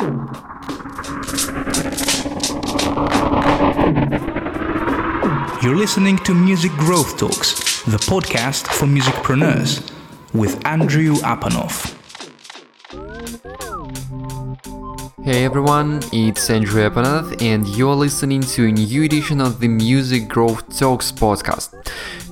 You're listening to Music Growth Talks, the podcast for musicpreneurs, with Andrew Apanov. Hey everyone, it's Andrew Apanov, and you're listening to a new edition of the Music Growth Talks podcast.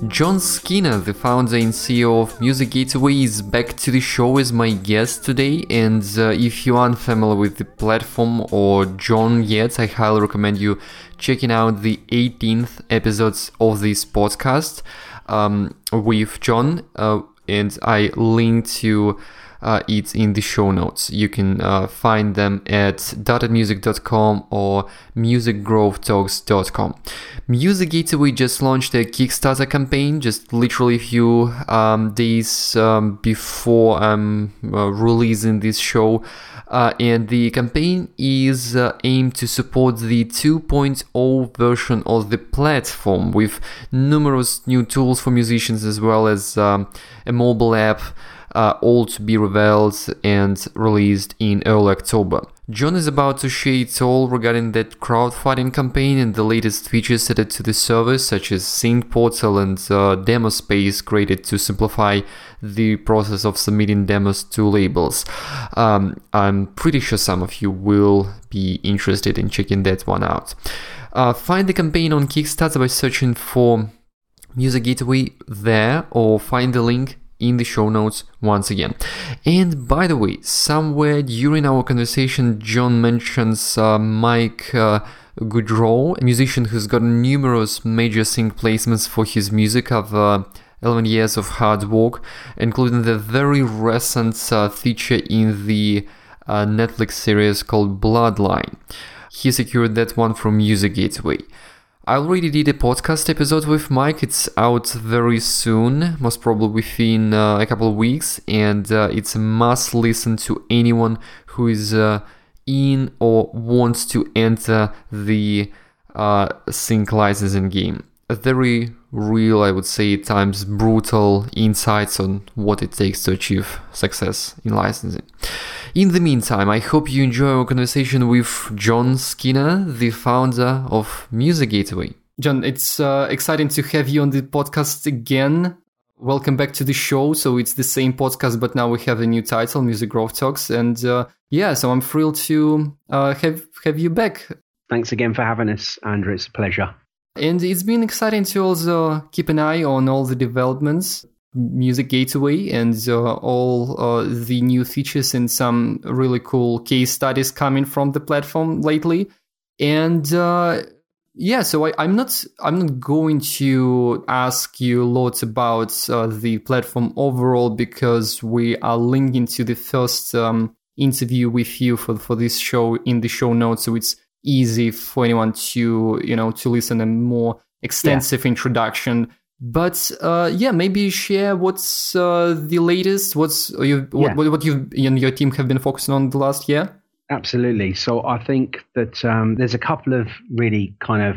Jon Skinner, the founder and CEO of Music Gateway, is back to the show as my guest today. And uh, if you aren't familiar with the platform or John yet, I highly recommend you checking out the 18th episodes of this podcast um, with John. Uh, and I link to uh, it's in the show notes. You can uh, find them at dottedmusic.com or musicgrowthtalks.com. Music Gateway just launched a Kickstarter campaign just literally a few um, days um, before I'm uh, releasing this show. Uh, and the campaign is uh, aimed to support the 2.0 version of the platform with numerous new tools for musicians as well as um, a mobile app uh, all to be revealed and released in early October. John is about to share it all regarding that crowdfunding campaign and the latest features added to the service, such as Sync Portal and uh, Demo Space, created to simplify the process of submitting demos to labels. Um, I'm pretty sure some of you will be interested in checking that one out. Uh, find the campaign on Kickstarter by searching for Music Gateway there or find the link in the show notes once again. And by the way, somewhere during our conversation, John mentions uh, Mike uh, Goodrow, a musician who's got numerous major sync placements for his music of uh, 11 years of hard work, including the very recent uh, feature in the uh, Netflix series called Bloodline. He secured that one from Music Gateway. I already did a podcast episode with Mike. It's out very soon, most probably within uh, a couple of weeks, and uh, it's a must listen to anyone who is uh, in or wants to enter the uh, sync licensing game. A very real, I would say, at times brutal insights on what it takes to achieve success in licensing. In the meantime, I hope you enjoy our conversation with John Skinner, the founder of Music Gateway. John, it's uh, exciting to have you on the podcast again. Welcome back to the show. So it's the same podcast, but now we have a new title, Music Growth Talks, and uh, yeah, so I'm thrilled to uh, have have you back. Thanks again for having us, Andrew. It's a pleasure. And it's been exciting to also keep an eye on all the developments music gateway and uh, all uh, the new features and some really cool case studies coming from the platform lately. And uh, yeah so I, am not i'm not going to ask you lots about uh, the platform overall because we are linking to the first um, interview with you for, for this show in the show notes. So it's easy for anyone to you know to listen a more extensive yeah. introduction but uh, yeah, maybe share what's uh, the latest. What's you yeah. what, what you and your team have been focusing on the last year? Absolutely. So I think that um, there's a couple of really kind of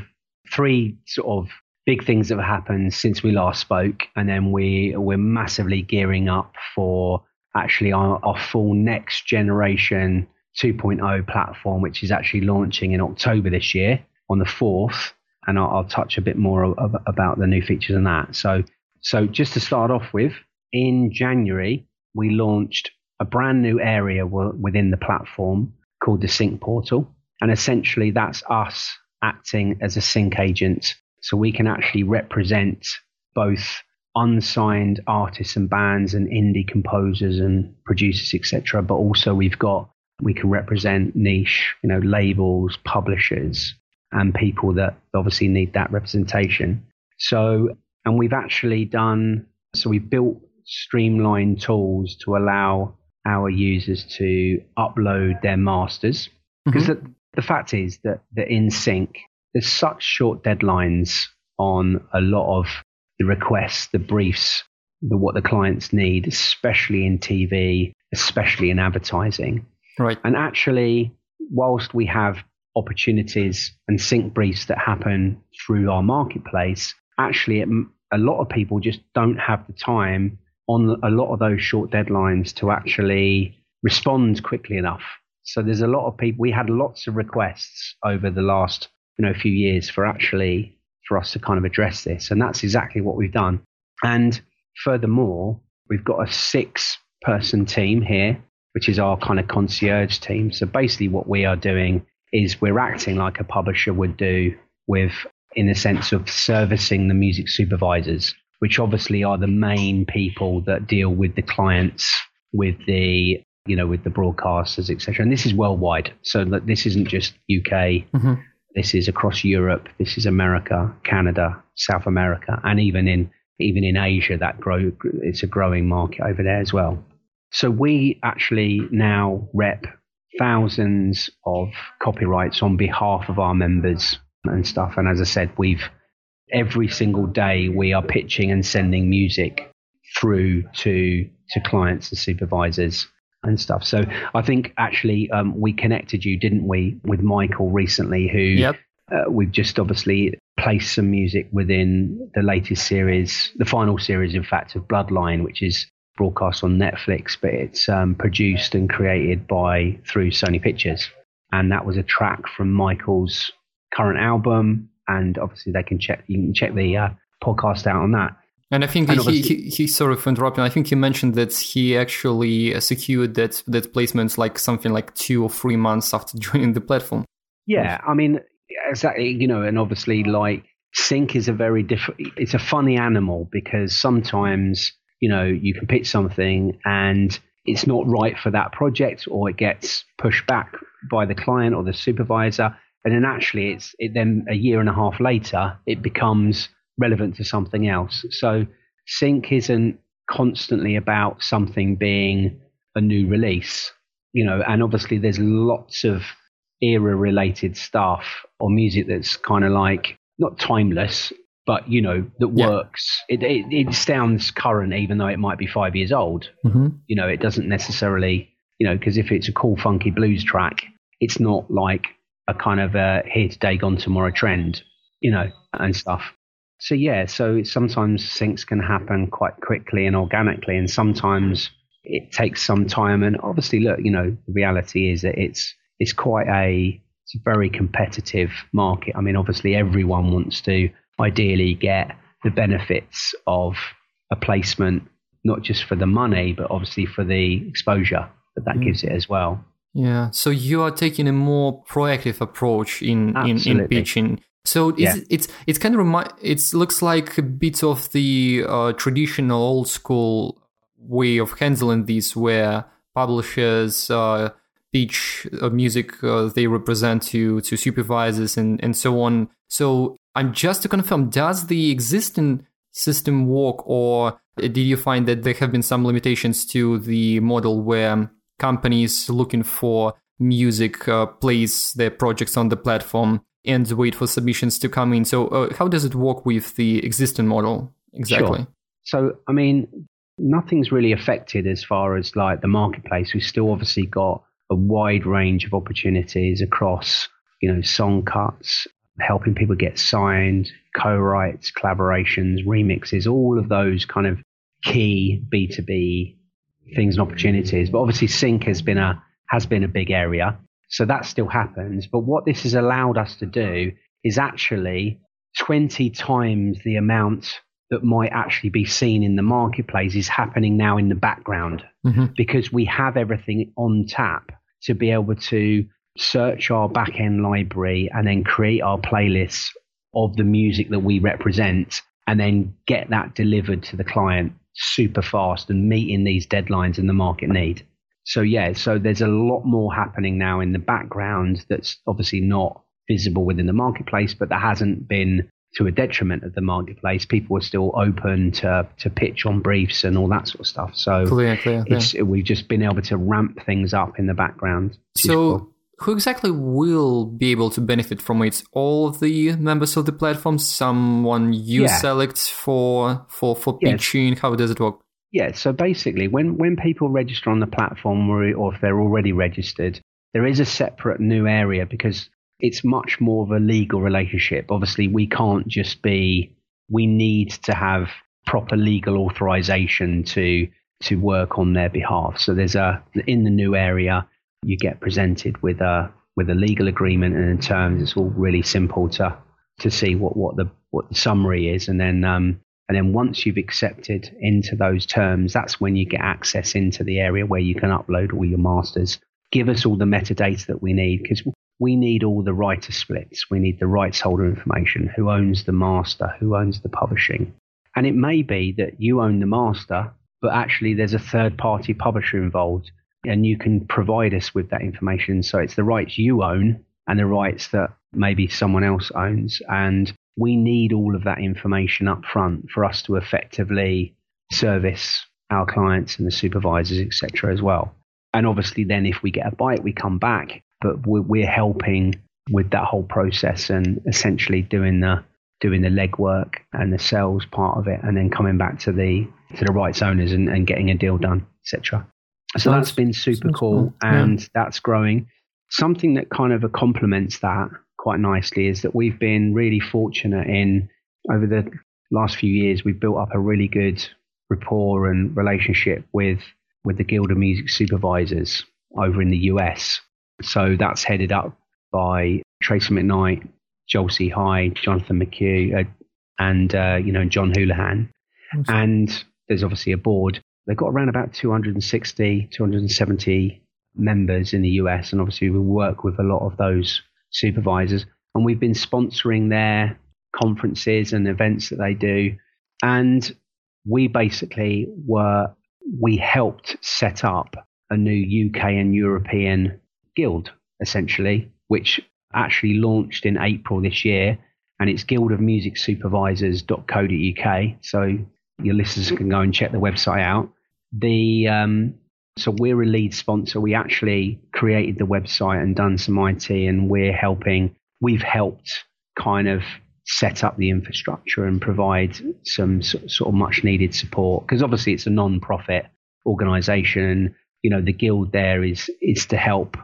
three sort of big things that have happened since we last spoke, and then we we're massively gearing up for actually our, our full next generation 2.0 platform, which is actually launching in October this year on the fourth. And I'll, I'll touch a bit more of, about the new features and that. So, so just to start off with, in January we launched a brand new area within the platform called the Sync Portal, and essentially that's us acting as a sync agent, so we can actually represent both unsigned artists and bands and indie composers and producers etc but also we've got we can represent niche you know labels publishers and people that obviously need that representation. So, and we've actually done, so we've built streamlined tools to allow our users to upload their masters. Because mm-hmm. the, the fact is that, that in sync, there's such short deadlines on a lot of the requests, the briefs, the, what the clients need, especially in TV, especially in advertising. Right. And actually, whilst we have opportunities and sync briefs that happen through our marketplace, actually, it, a lot of people just don't have the time on a lot of those short deadlines to actually respond quickly enough. So there's a lot of people. We had lots of requests over the last you know few years for actually for us to kind of address this, and that's exactly what we've done. And furthermore, we've got a six person team here, which is our kind of concierge team. So basically, what we are doing is we're acting like a publisher would do with, in the sense of servicing the music supervisors, which obviously are the main people that deal with the clients, with the you know, with the broadcasters, etc. And this is worldwide, so that this isn't just UK. Mm-hmm. This is across Europe. This is America, Canada, South America, and even in even in Asia. That grow it's a growing market over there as well. So we actually now rep thousands of copyrights on behalf of our members and stuff. And as I said, we've every single day we are pitching and sending music through to to clients and supervisors and stuff. So I think actually um, we connected you, didn't we, with Michael recently, who yep. uh, we've just obviously placed some music within the latest series, the final series, in fact, of Bloodline, which is broadcast on Netflix, but it's um, produced and created by through Sony Pictures, and that was a track from Michael's current album, and obviously they can check you can check the uh, podcast out on that. And I think and he, he, he sort of interrupted. I think he mentioned that he actually secured that that placement like something like two or three months after joining the platform. Yeah, I mean, exactly. You know, and obviously, like sync is a very different. It's a funny animal because sometimes you know you can pitch something and it's not right for that project, or it gets pushed back by the client or the supervisor, and then actually, it's it then a year and a half later it becomes relevant to something else. So sync isn't constantly about something being a new release, you know, and obviously there's lots of era related stuff or music that's kind of like not timeless, but you know, that yeah. works. It, it, it sounds current even though it might be five years old. Mm-hmm. You know, it doesn't necessarily, you know, because if it's a cool, funky blues track, it's not like a kind of a here today, gone tomorrow trend, you know, and stuff so yeah, so sometimes syncs can happen quite quickly and organically, and sometimes it takes some time. And obviously, look, you know, the reality is that it's it's quite a it's a very competitive market. I mean, obviously, everyone wants to ideally get the benefits of a placement, not just for the money, but obviously for the exposure that that mm. gives it as well. Yeah. So you are taking a more proactive approach in, in, in pitching so it's, yeah. it's it's kind of remi- it looks like a bit of the uh, traditional old school way of handling this, where publishers uh, pitch uh, music uh, they represent to to supervisors and and so on. So I'm just to confirm, does the existing system work, or did you find that there have been some limitations to the model where companies looking for music uh, place their projects on the platform and wait for submissions to come in. So, uh, how does it work with the existing model exactly? Sure. So, I mean, nothing's really affected as far as like the marketplace. We've still obviously got a wide range of opportunities across, you know, song cuts, helping people get signed, co-writes, collaborations, remixes, all of those kind of key B2B things and opportunities. But obviously sync has been a has been a big area. So that still happens. But what this has allowed us to do is actually 20 times the amount that might actually be seen in the marketplace is happening now in the background mm-hmm. because we have everything on tap to be able to search our back end library and then create our playlists of the music that we represent and then get that delivered to the client super fast and meeting these deadlines and the market need. So yeah, so there's a lot more happening now in the background that's obviously not visible within the marketplace, but that hasn't been to a detriment of the marketplace. People are still open to to pitch on briefs and all that sort of stuff. So clear, clear, clear. we've just been able to ramp things up in the background. So who exactly will be able to benefit from it? All of the members of the platform, someone you yeah. select for for for pitching. How does it work? Yeah, so basically, when, when people register on the platform or, or if they're already registered, there is a separate new area because it's much more of a legal relationship. Obviously, we can't just be, we need to have proper legal authorization to to work on their behalf. So there's a in the new area, you get presented with a with a legal agreement and in terms. It's all really simple to to see what, what the what the summary is, and then um, and then once you've accepted into those terms, that's when you get access into the area where you can upload all your masters. Give us all the metadata that we need because we need all the writer splits. We need the rights holder information, who owns the master, who owns the publishing. And it may be that you own the master, but actually there's a third party publisher involved and you can provide us with that information. So it's the rights you own and the rights that maybe someone else owns. And we need all of that information up front for us to effectively service our clients and the supervisors, etc., as well. And obviously, then if we get a bite, we come back, but we're, we're helping with that whole process and essentially doing the doing the legwork and the sales part of it, and then coming back to the to the rights owners and, and getting a deal done, etc. So that's, that's been super cool, cool. and yeah. that's growing. Something that kind of complements that quite nicely is that we've been really fortunate in over the last few years. We've built up a really good rapport and relationship with with the Guild of Music Supervisors over in the US. So that's headed up by Tracy McKnight, Joel C. High, Jonathan McHugh, uh, and uh, you know John Houlihan. Awesome. And there's obviously a board. They've got around about 260, 270 members in the US, and obviously we work with a lot of those supervisors, and we've been sponsoring their conferences and events that they do. And we basically were, we helped set up a new UK and European guild, essentially, which actually launched in April this year. And it's guildofmusicsupervisors.co.uk. So your listeners can go and check the website out. The um, so we're a lead sponsor. We actually created the website and done some IT, and we're helping. We've helped kind of set up the infrastructure and provide some sort of much needed support because obviously it's a non-profit organization. You know, the guild there is is to help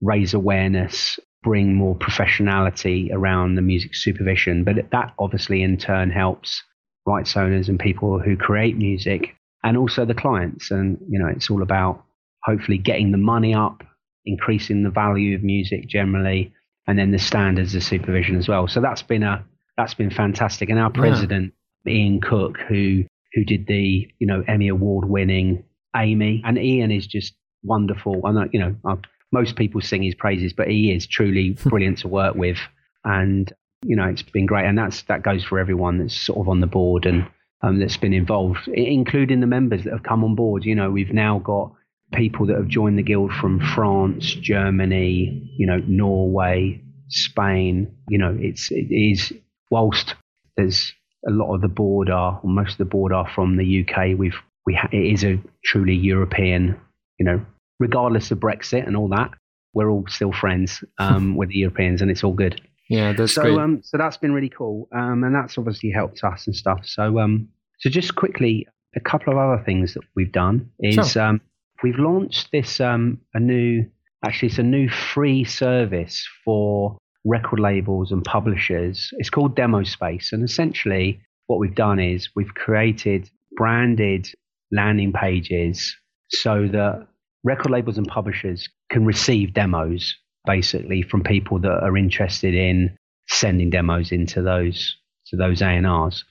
raise awareness, bring more professionality around the music supervision, but that obviously in turn helps rights owners and people who create music and also the clients. And, you know, it's all about hopefully getting the money up, increasing the value of music generally, and then the standards of supervision as well. So that's been a that's been fantastic. And our president, yeah. Ian Cook, who who did the you know Emmy award winning Amy, and Ian is just wonderful. I know you know I, most people sing his praises, but he is truly brilliant to work with, and you know it's been great. And that's that goes for everyone that's sort of on the board and um, that's been involved, including the members that have come on board. You know, we've now got people that have joined the guild from France, Germany, you know, Norway, Spain. You know, it's it is whilst there's a lot of the board are, or most of the board are from the UK. We've we ha- it is a truly European. You know, regardless of Brexit and all that, we're all still friends um, with the Europeans, and it's all good. Yeah, that's so, great. Um, so that's been really cool, um, and that's obviously helped us and stuff. So, um, so just quickly, a couple of other things that we've done is sure. um, we've launched this um, a new, actually, it's a new free service for record labels and publishers. It's called Demo Space, and essentially, what we've done is we've created branded landing pages so that record labels and publishers can receive demos basically from people that are interested in sending demos into those to those A&Rs.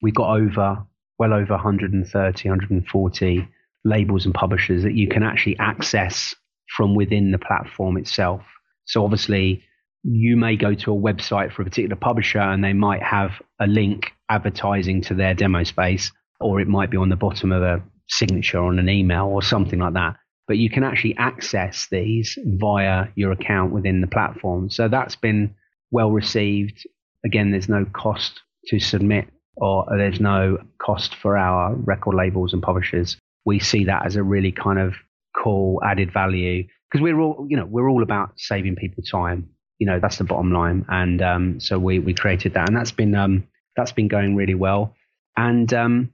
We've got over well over 130, 140 labels and publishers that you can actually access from within the platform itself. So obviously you may go to a website for a particular publisher and they might have a link advertising to their demo space or it might be on the bottom of a signature on an email or something like that but you can actually access these via your account within the platform. So that's been well received. Again, there's no cost to submit or there's no cost for our record labels and publishers. We see that as a really kind of cool added value because we're all, you know, we're all about saving people time. You know, that's the bottom line. And um, so we, we created that and that's been, um, that's been going really well. And um,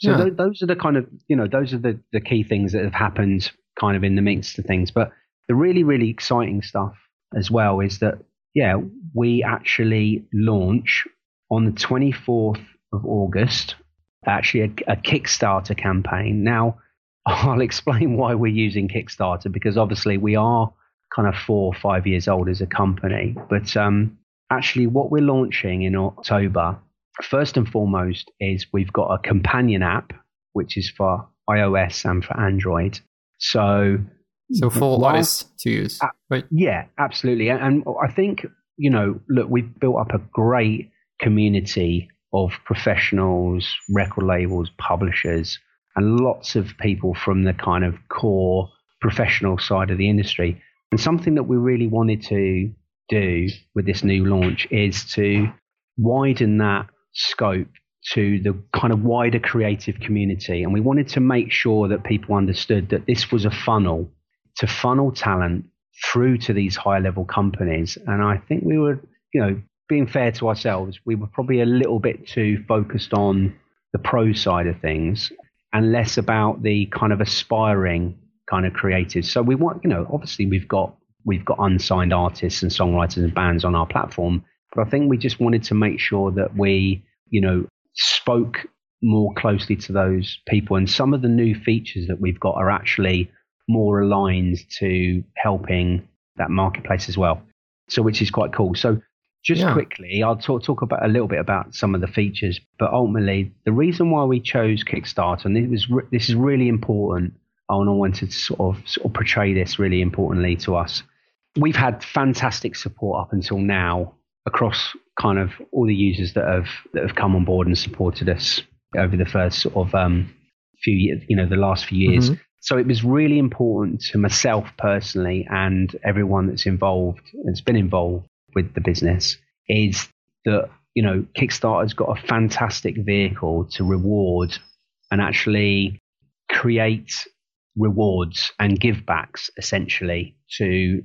so yeah. th- those are the kind of, you know, those are the, the key things that have happened kind of in the midst of things. But the really, really exciting stuff as well is that, yeah, we actually launch on the 24th of August, actually a, a Kickstarter campaign. Now, I'll explain why we're using Kickstarter because obviously we are kind of four or five years old as a company. But um, actually, what we're launching in October, first and foremost, is we've got a companion app, which is for iOS and for Android. So, so for while, artists to use, uh, right? Yeah, absolutely. And, and I think you know, look, we've built up a great community of professionals, record labels, publishers, and lots of people from the kind of core professional side of the industry. And something that we really wanted to do with this new launch is to widen that scope to the kind of wider creative community. And we wanted to make sure that people understood that this was a funnel to funnel talent through to these high level companies. And I think we were, you know, being fair to ourselves, we were probably a little bit too focused on the pro side of things and less about the kind of aspiring kind of creatives. So we want, you know, obviously we've got we've got unsigned artists and songwriters and bands on our platform, but I think we just wanted to make sure that we, you know, spoke more closely to those people. And some of the new features that we've got are actually more aligned to helping that marketplace as well. So, which is quite cool. So, just yeah. quickly, I'll talk, talk about a little bit about some of the features, but ultimately, the reason why we chose Kickstarter, and it was re- this is really important, I wanted to sort of, sort of portray this really importantly to us. We've had fantastic support up until now across kind of all the users that have that have come on board and supported us over the first sort of um, few years, you know, the last few years. Mm-hmm. So it was really important to myself personally and everyone that's involved, that's been involved with the business, is that, you know, Kickstarter's got a fantastic vehicle to reward and actually create rewards and give backs essentially to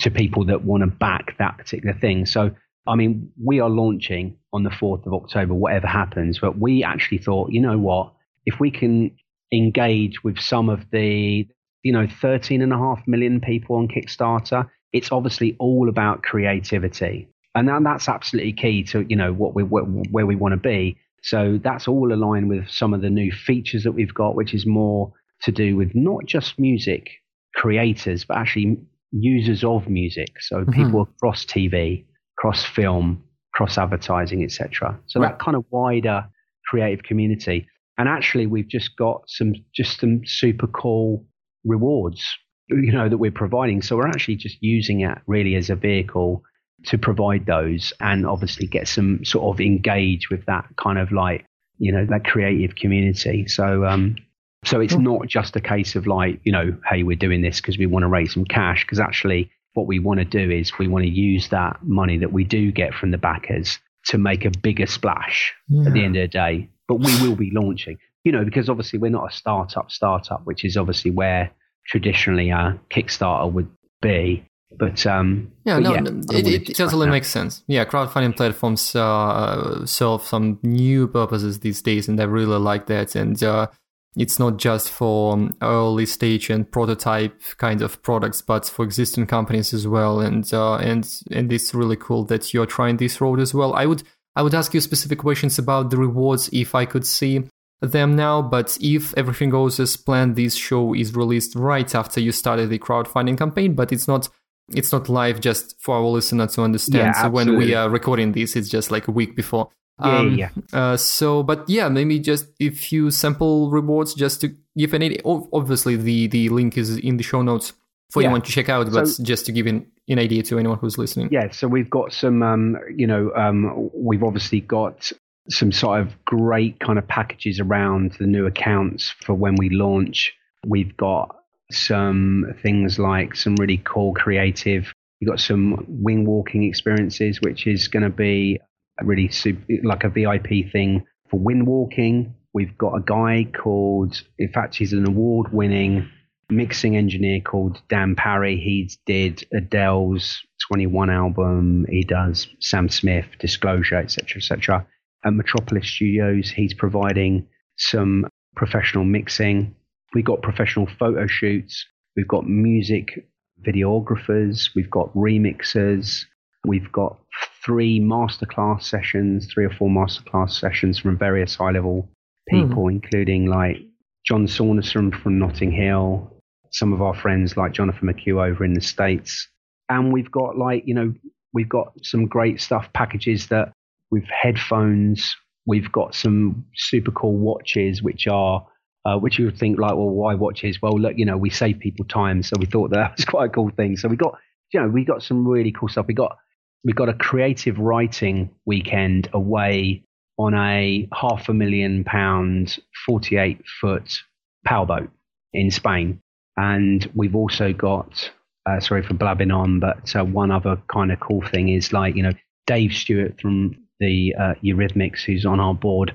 to people that want to back that particular thing. So I mean, we are launching on the 4th of October, whatever happens, but we actually thought, you know what, if we can engage with some of the, you know, 13 and a half million people on Kickstarter, it's obviously all about creativity. And that's absolutely key to, you know, what we, where we want to be. So that's all aligned with some of the new features that we've got, which is more to do with not just music creators, but actually users of music. So mm-hmm. people across TV, cross film, cross advertising, etc. So right. that kind of wider creative community. And actually, we've just got some just some super cool rewards, you know, that we're providing. So we're actually just using it really as a vehicle to provide those, and obviously get some sort of engage with that kind of like you know that creative community. So um, so it's not just a case of like you know, hey, we're doing this because we want to raise some cash. Because actually, what we want to do is we want to use that money that we do get from the backers to make a bigger splash yeah. at the end of the day. But we will be launching, you know, because obviously we're not a startup startup, which is obviously where traditionally a Kickstarter would be. But um, yeah, but no, yeah, it, it totally makes sense. Yeah, crowdfunding platforms uh, serve some new purposes these days, and I really like that. And uh, it's not just for um, early stage and prototype kind of products, but for existing companies as well. And uh, and and it's really cool that you're trying this road as well. I would I would ask you specific questions about the rewards if I could see them now. But if everything goes as planned, this show is released right after you started the crowdfunding campaign. But it's not it's not live just for our listener to understand. Yeah, so when we are recording this, it's just like a week before. Yeah, um, yeah. Uh, so, but yeah, maybe just a few sample rewards just to give an idea. Obviously, the the link is in the show notes for yeah. anyone to check out, but so, just to give an, an idea to anyone who's listening. Yeah, so we've got some, um, you know, um, we've obviously got some sort of great kind of packages around the new accounts for when we launch. We've got some things like some really cool creative. We've got some wing walking experiences, which is going to be really super, like a VIP thing for wing walking. We've got a guy called, in fact, he's an award winning mixing engineer called Dan Parry. He did Adele's 21 album. He does Sam Smith, Disclosure, etc., etc. At Metropolis Studios, he's providing some professional mixing. We've got professional photo shoots. We've got music videographers. We've got remixers. We've got three masterclass sessions, three or four masterclass sessions from various high level people, mm. including like John Saunderson from Notting Hill, some of our friends like Jonathan McHugh over in the States. And we've got like, you know, we've got some great stuff packages that with headphones, we've got some super cool watches, which are, uh, which you would think like, well, why watches? Well, look, you know, we save people time. So we thought that was quite a cool thing. So we got, you know, we got some really cool stuff. We got, we got a creative writing weekend away on a half a million pound, 48 foot powerboat in Spain. And we've also got, uh, sorry for blabbing on, but uh, one other kind of cool thing is like, you know, Dave Stewart from the uh, Eurythmics, who's on our board,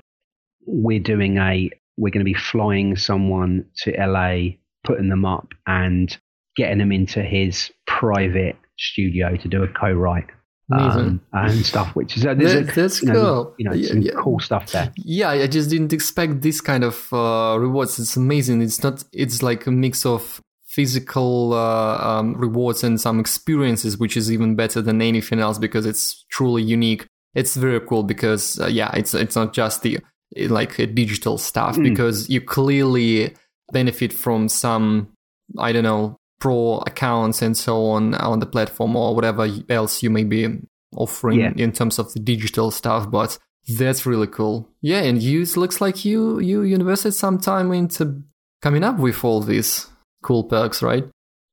we're doing a, we're going to be flying someone to LA, putting them up and getting them into his private studio to do a co-write. Um, and stuff, which is uh, that, that's you know, cool. You know, yeah, some yeah. cool stuff there. Yeah, I just didn't expect this kind of uh, rewards. It's amazing. It's not. It's like a mix of physical uh, um, rewards and some experiences, which is even better than anything else because it's truly unique. It's very cool because uh, yeah, it's it's not just the like digital stuff mm. because you clearly benefit from some I don't know pro accounts and so on on the platform or whatever else you may be offering yeah. in terms of the digital stuff but that's really cool. Yeah and you looks like you you invested some time into coming up with all these cool perks right?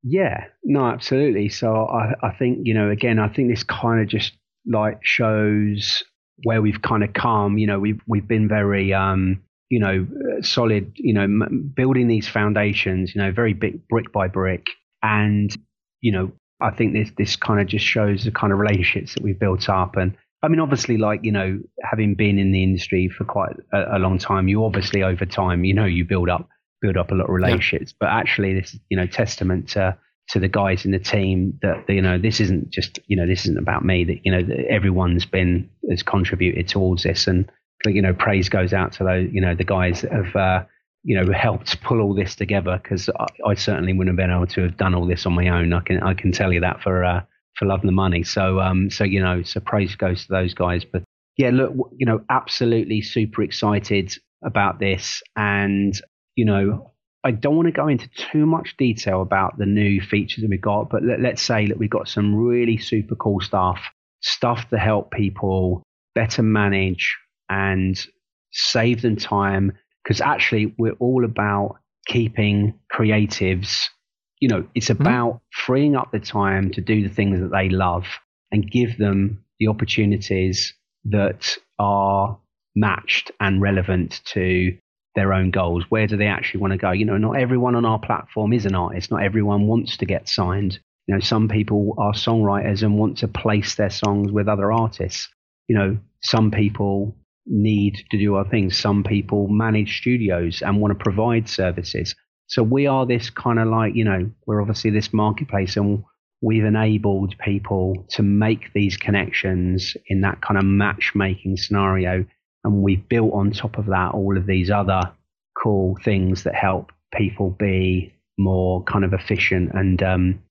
Yeah no absolutely. So i i think you know again i think this kind of just like shows where we've kind of come. You know we've we've been very um you know, solid, you know, m- building these foundations, you know, very big brick by brick. And, you know, I think this, this kind of just shows the kind of relationships that we've built up. And I mean, obviously, like, you know, having been in the industry for quite a, a long time, you obviously over time, you know, you build up, build up a lot of relationships, yeah. but actually this, you know, testament to, to the guys in the team that you know this isn't just you know this isn't about me that you know that everyone's been has contributed towards this and you know, praise goes out to those, you know, the guys that have, uh, you know, helped pull all this together because I, I, certainly wouldn't have been able to have done all this on my own. I can, I can tell you that for, uh, for love and the money. So, um, so, you know, so praise goes to those guys. But yeah, look, you know, absolutely super excited about this. And, you know, I don't want to go into too much detail about the new features that we got, but let, let's say that we've got some really super cool stuff, stuff to help people better manage and save them time because actually we're all about keeping creatives you know it's mm-hmm. about mm-hmm. freeing up the time to do the things that they love and give them the opportunities that are matched and relevant to their own goals where do they actually want to go you know not everyone on our platform is an artist not everyone wants to get signed you know some people are songwriters and want to place their songs with other artists you know some people need to do other things. Some people manage studios and want to provide services. So we are this kind of like, you know, we're obviously this marketplace and we've enabled people to make these connections in that kind of matchmaking scenario. And we've built on top of that all of these other cool things that help people be more kind of efficient and um,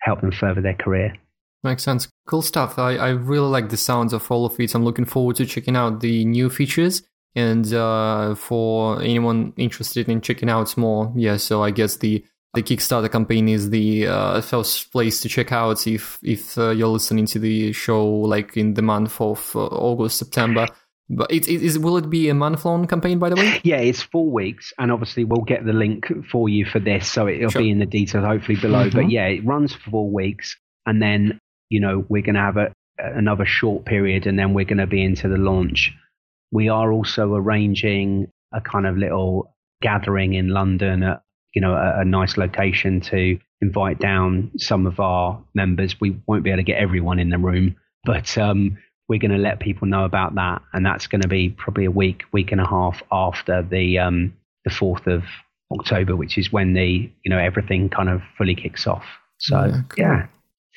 help them further their career. Makes sense. Cool stuff. I, I really like the sounds of all of it. I'm looking forward to checking out the new features. And uh, for anyone interested in checking out more, yeah, so I guess the the Kickstarter campaign is the uh, first place to check out if if uh, you're listening to the show like in the month of uh, August September. But it, it is will it be a month long campaign by the way? Yeah, it's four weeks, and obviously we'll get the link for you for this, so it'll sure. be in the details hopefully below. Mm-hmm. But yeah, it runs for four weeks, and then you know, we're going to have a, another short period and then we're going to be into the launch. We are also arranging a kind of little gathering in London at, you know, a, a nice location to invite down some of our members. We won't be able to get everyone in the room, but um, we're going to let people know about that, and that's going to be probably a week, week and a half after the um, the fourth of October, which is when the you know everything kind of fully kicks off. So yeah, cool. yeah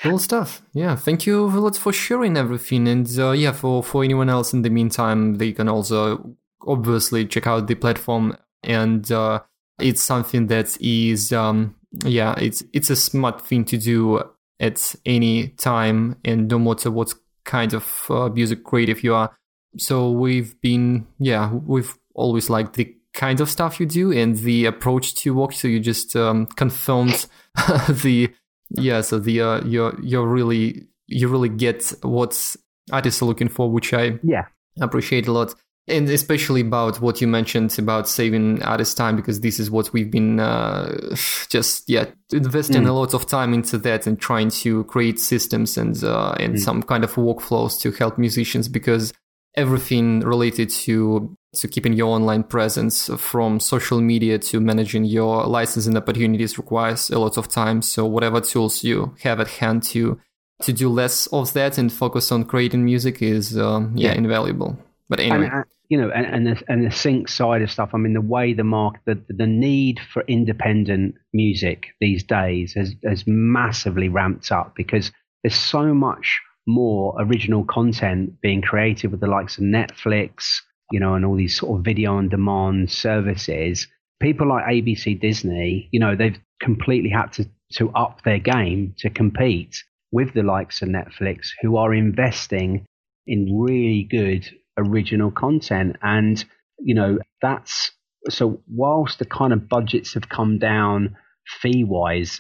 Cool stuff. Yeah, thank you a lot for sharing everything. And uh, yeah, for, for anyone else in the meantime, they can also obviously check out the platform. And uh, it's something that is, um, yeah, it's it's a smart thing to do at any time, and no matter what kind of uh, music creative you are. So we've been, yeah, we've always liked the kind of stuff you do and the approach to work. So you just um, confirmed the yeah. So the uh, you're you're really you really get what artists are looking for, which I yeah appreciate a lot and especially about what you mentioned about saving artist time because this is what we've been uh, just yeah investing mm. a lot of time into that and trying to create systems and uh, and mm. some kind of workflows to help musicians because everything related to to keeping your online presence from social media to managing your licensing opportunities requires a lot of time so whatever tools you have at hand to to do less of that and focus on creating music is um, yeah, yeah invaluable but anyway. And, uh, you know, and, and the, and the sync side of stuff. I mean, the way the market, the, the need for independent music these days has, has massively ramped up because there's so much more original content being created with the likes of Netflix, you know, and all these sort of video on demand services. People like ABC Disney, you know, they've completely had to, to up their game to compete with the likes of Netflix, who are investing in really good original content. And, you know, that's so whilst the kind of budgets have come down fee wise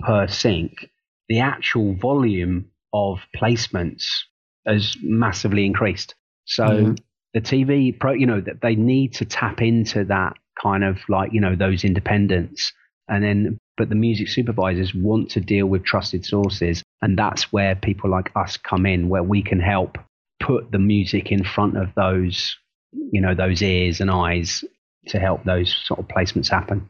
per sync, the actual volume of placements has massively increased. So mm-hmm. The TV pro, you know, that they need to tap into that kind of like, you know, those independents. And then, but the music supervisors want to deal with trusted sources. And that's where people like us come in, where we can help put the music in front of those, you know, those ears and eyes to help those sort of placements happen.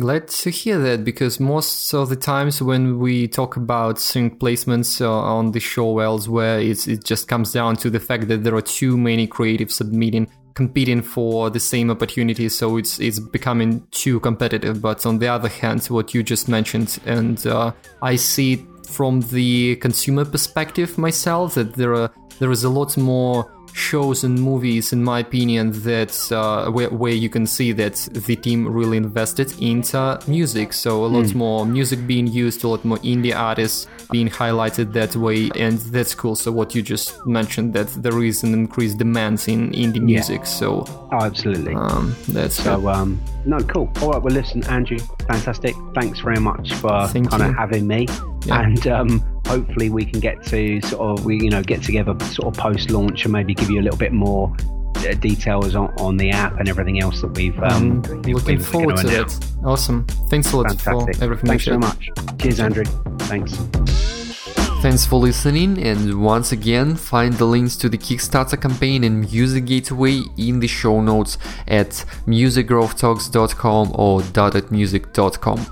Glad to hear that because most of the times when we talk about sync placements uh, on the show elsewhere, it's, it just comes down to the fact that there are too many creatives submitting, competing for the same opportunity, so it's it's becoming too competitive. But on the other hand, what you just mentioned, and uh, I see from the consumer perspective myself that there are there is a lot more shows and movies, in my opinion, that uh, where, where you can see that the team really invested into music. So a lot mm. more music being used, a lot more indie artists being highlighted that way, and that's cool. So what you just mentioned that there is an increased demand in indie music. So oh, absolutely, um, that's so. Um, no, cool. All right, well, listen, Andrew, fantastic. Thanks very much for kind of having me, yeah. and um, hopefully we can get to sort of we you know get together sort of post launch and maybe give you a little bit more uh, details on, on the app and everything else that we've um, um looking forward to it. Awesome. Thanks a lot Fantastic. for everything thanks so much. Cheers andrew. Thanks Thanks for listening, and once again, find the links to the Kickstarter campaign and Music Gateway in the show notes at musicgrowthtalks.com or dottedmusic.com.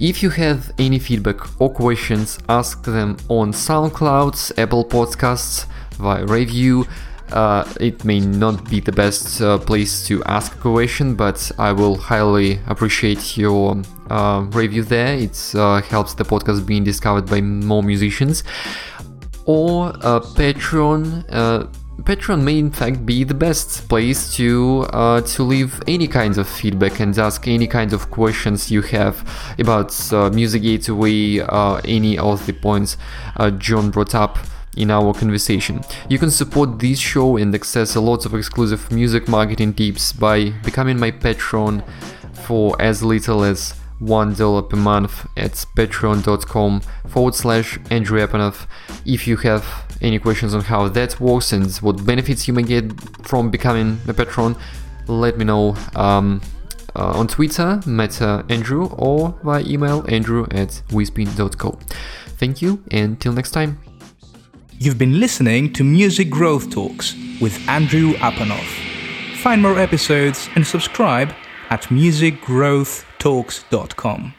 If you have any feedback or questions, ask them on SoundCloud, Apple Podcasts, via review, uh, it may not be the best uh, place to ask a question, but I will highly appreciate your uh, review there. It uh, helps the podcast being discovered by more musicians. Or uh, Patreon. Uh, Patreon may in fact be the best place to uh, to leave any kinds of feedback and ask any kinds of questions you have about uh, Music Gateway, uh, any of the points John brought up in our conversation. You can support this show and access a lot of exclusive music marketing tips by becoming my patron for as little as $1 per month at patreon.com forward slash Andrew Apanov. If you have any questions on how that works and what benefits you may get from becoming a patron, let me know um, uh, on Twitter, Meta Andrew, or via email andrew at wispin.co. Thank you and till next time. You've been listening to Music Growth Talks with Andrew Apanov. Find more episodes and subscribe at musicgrowthtalks.com.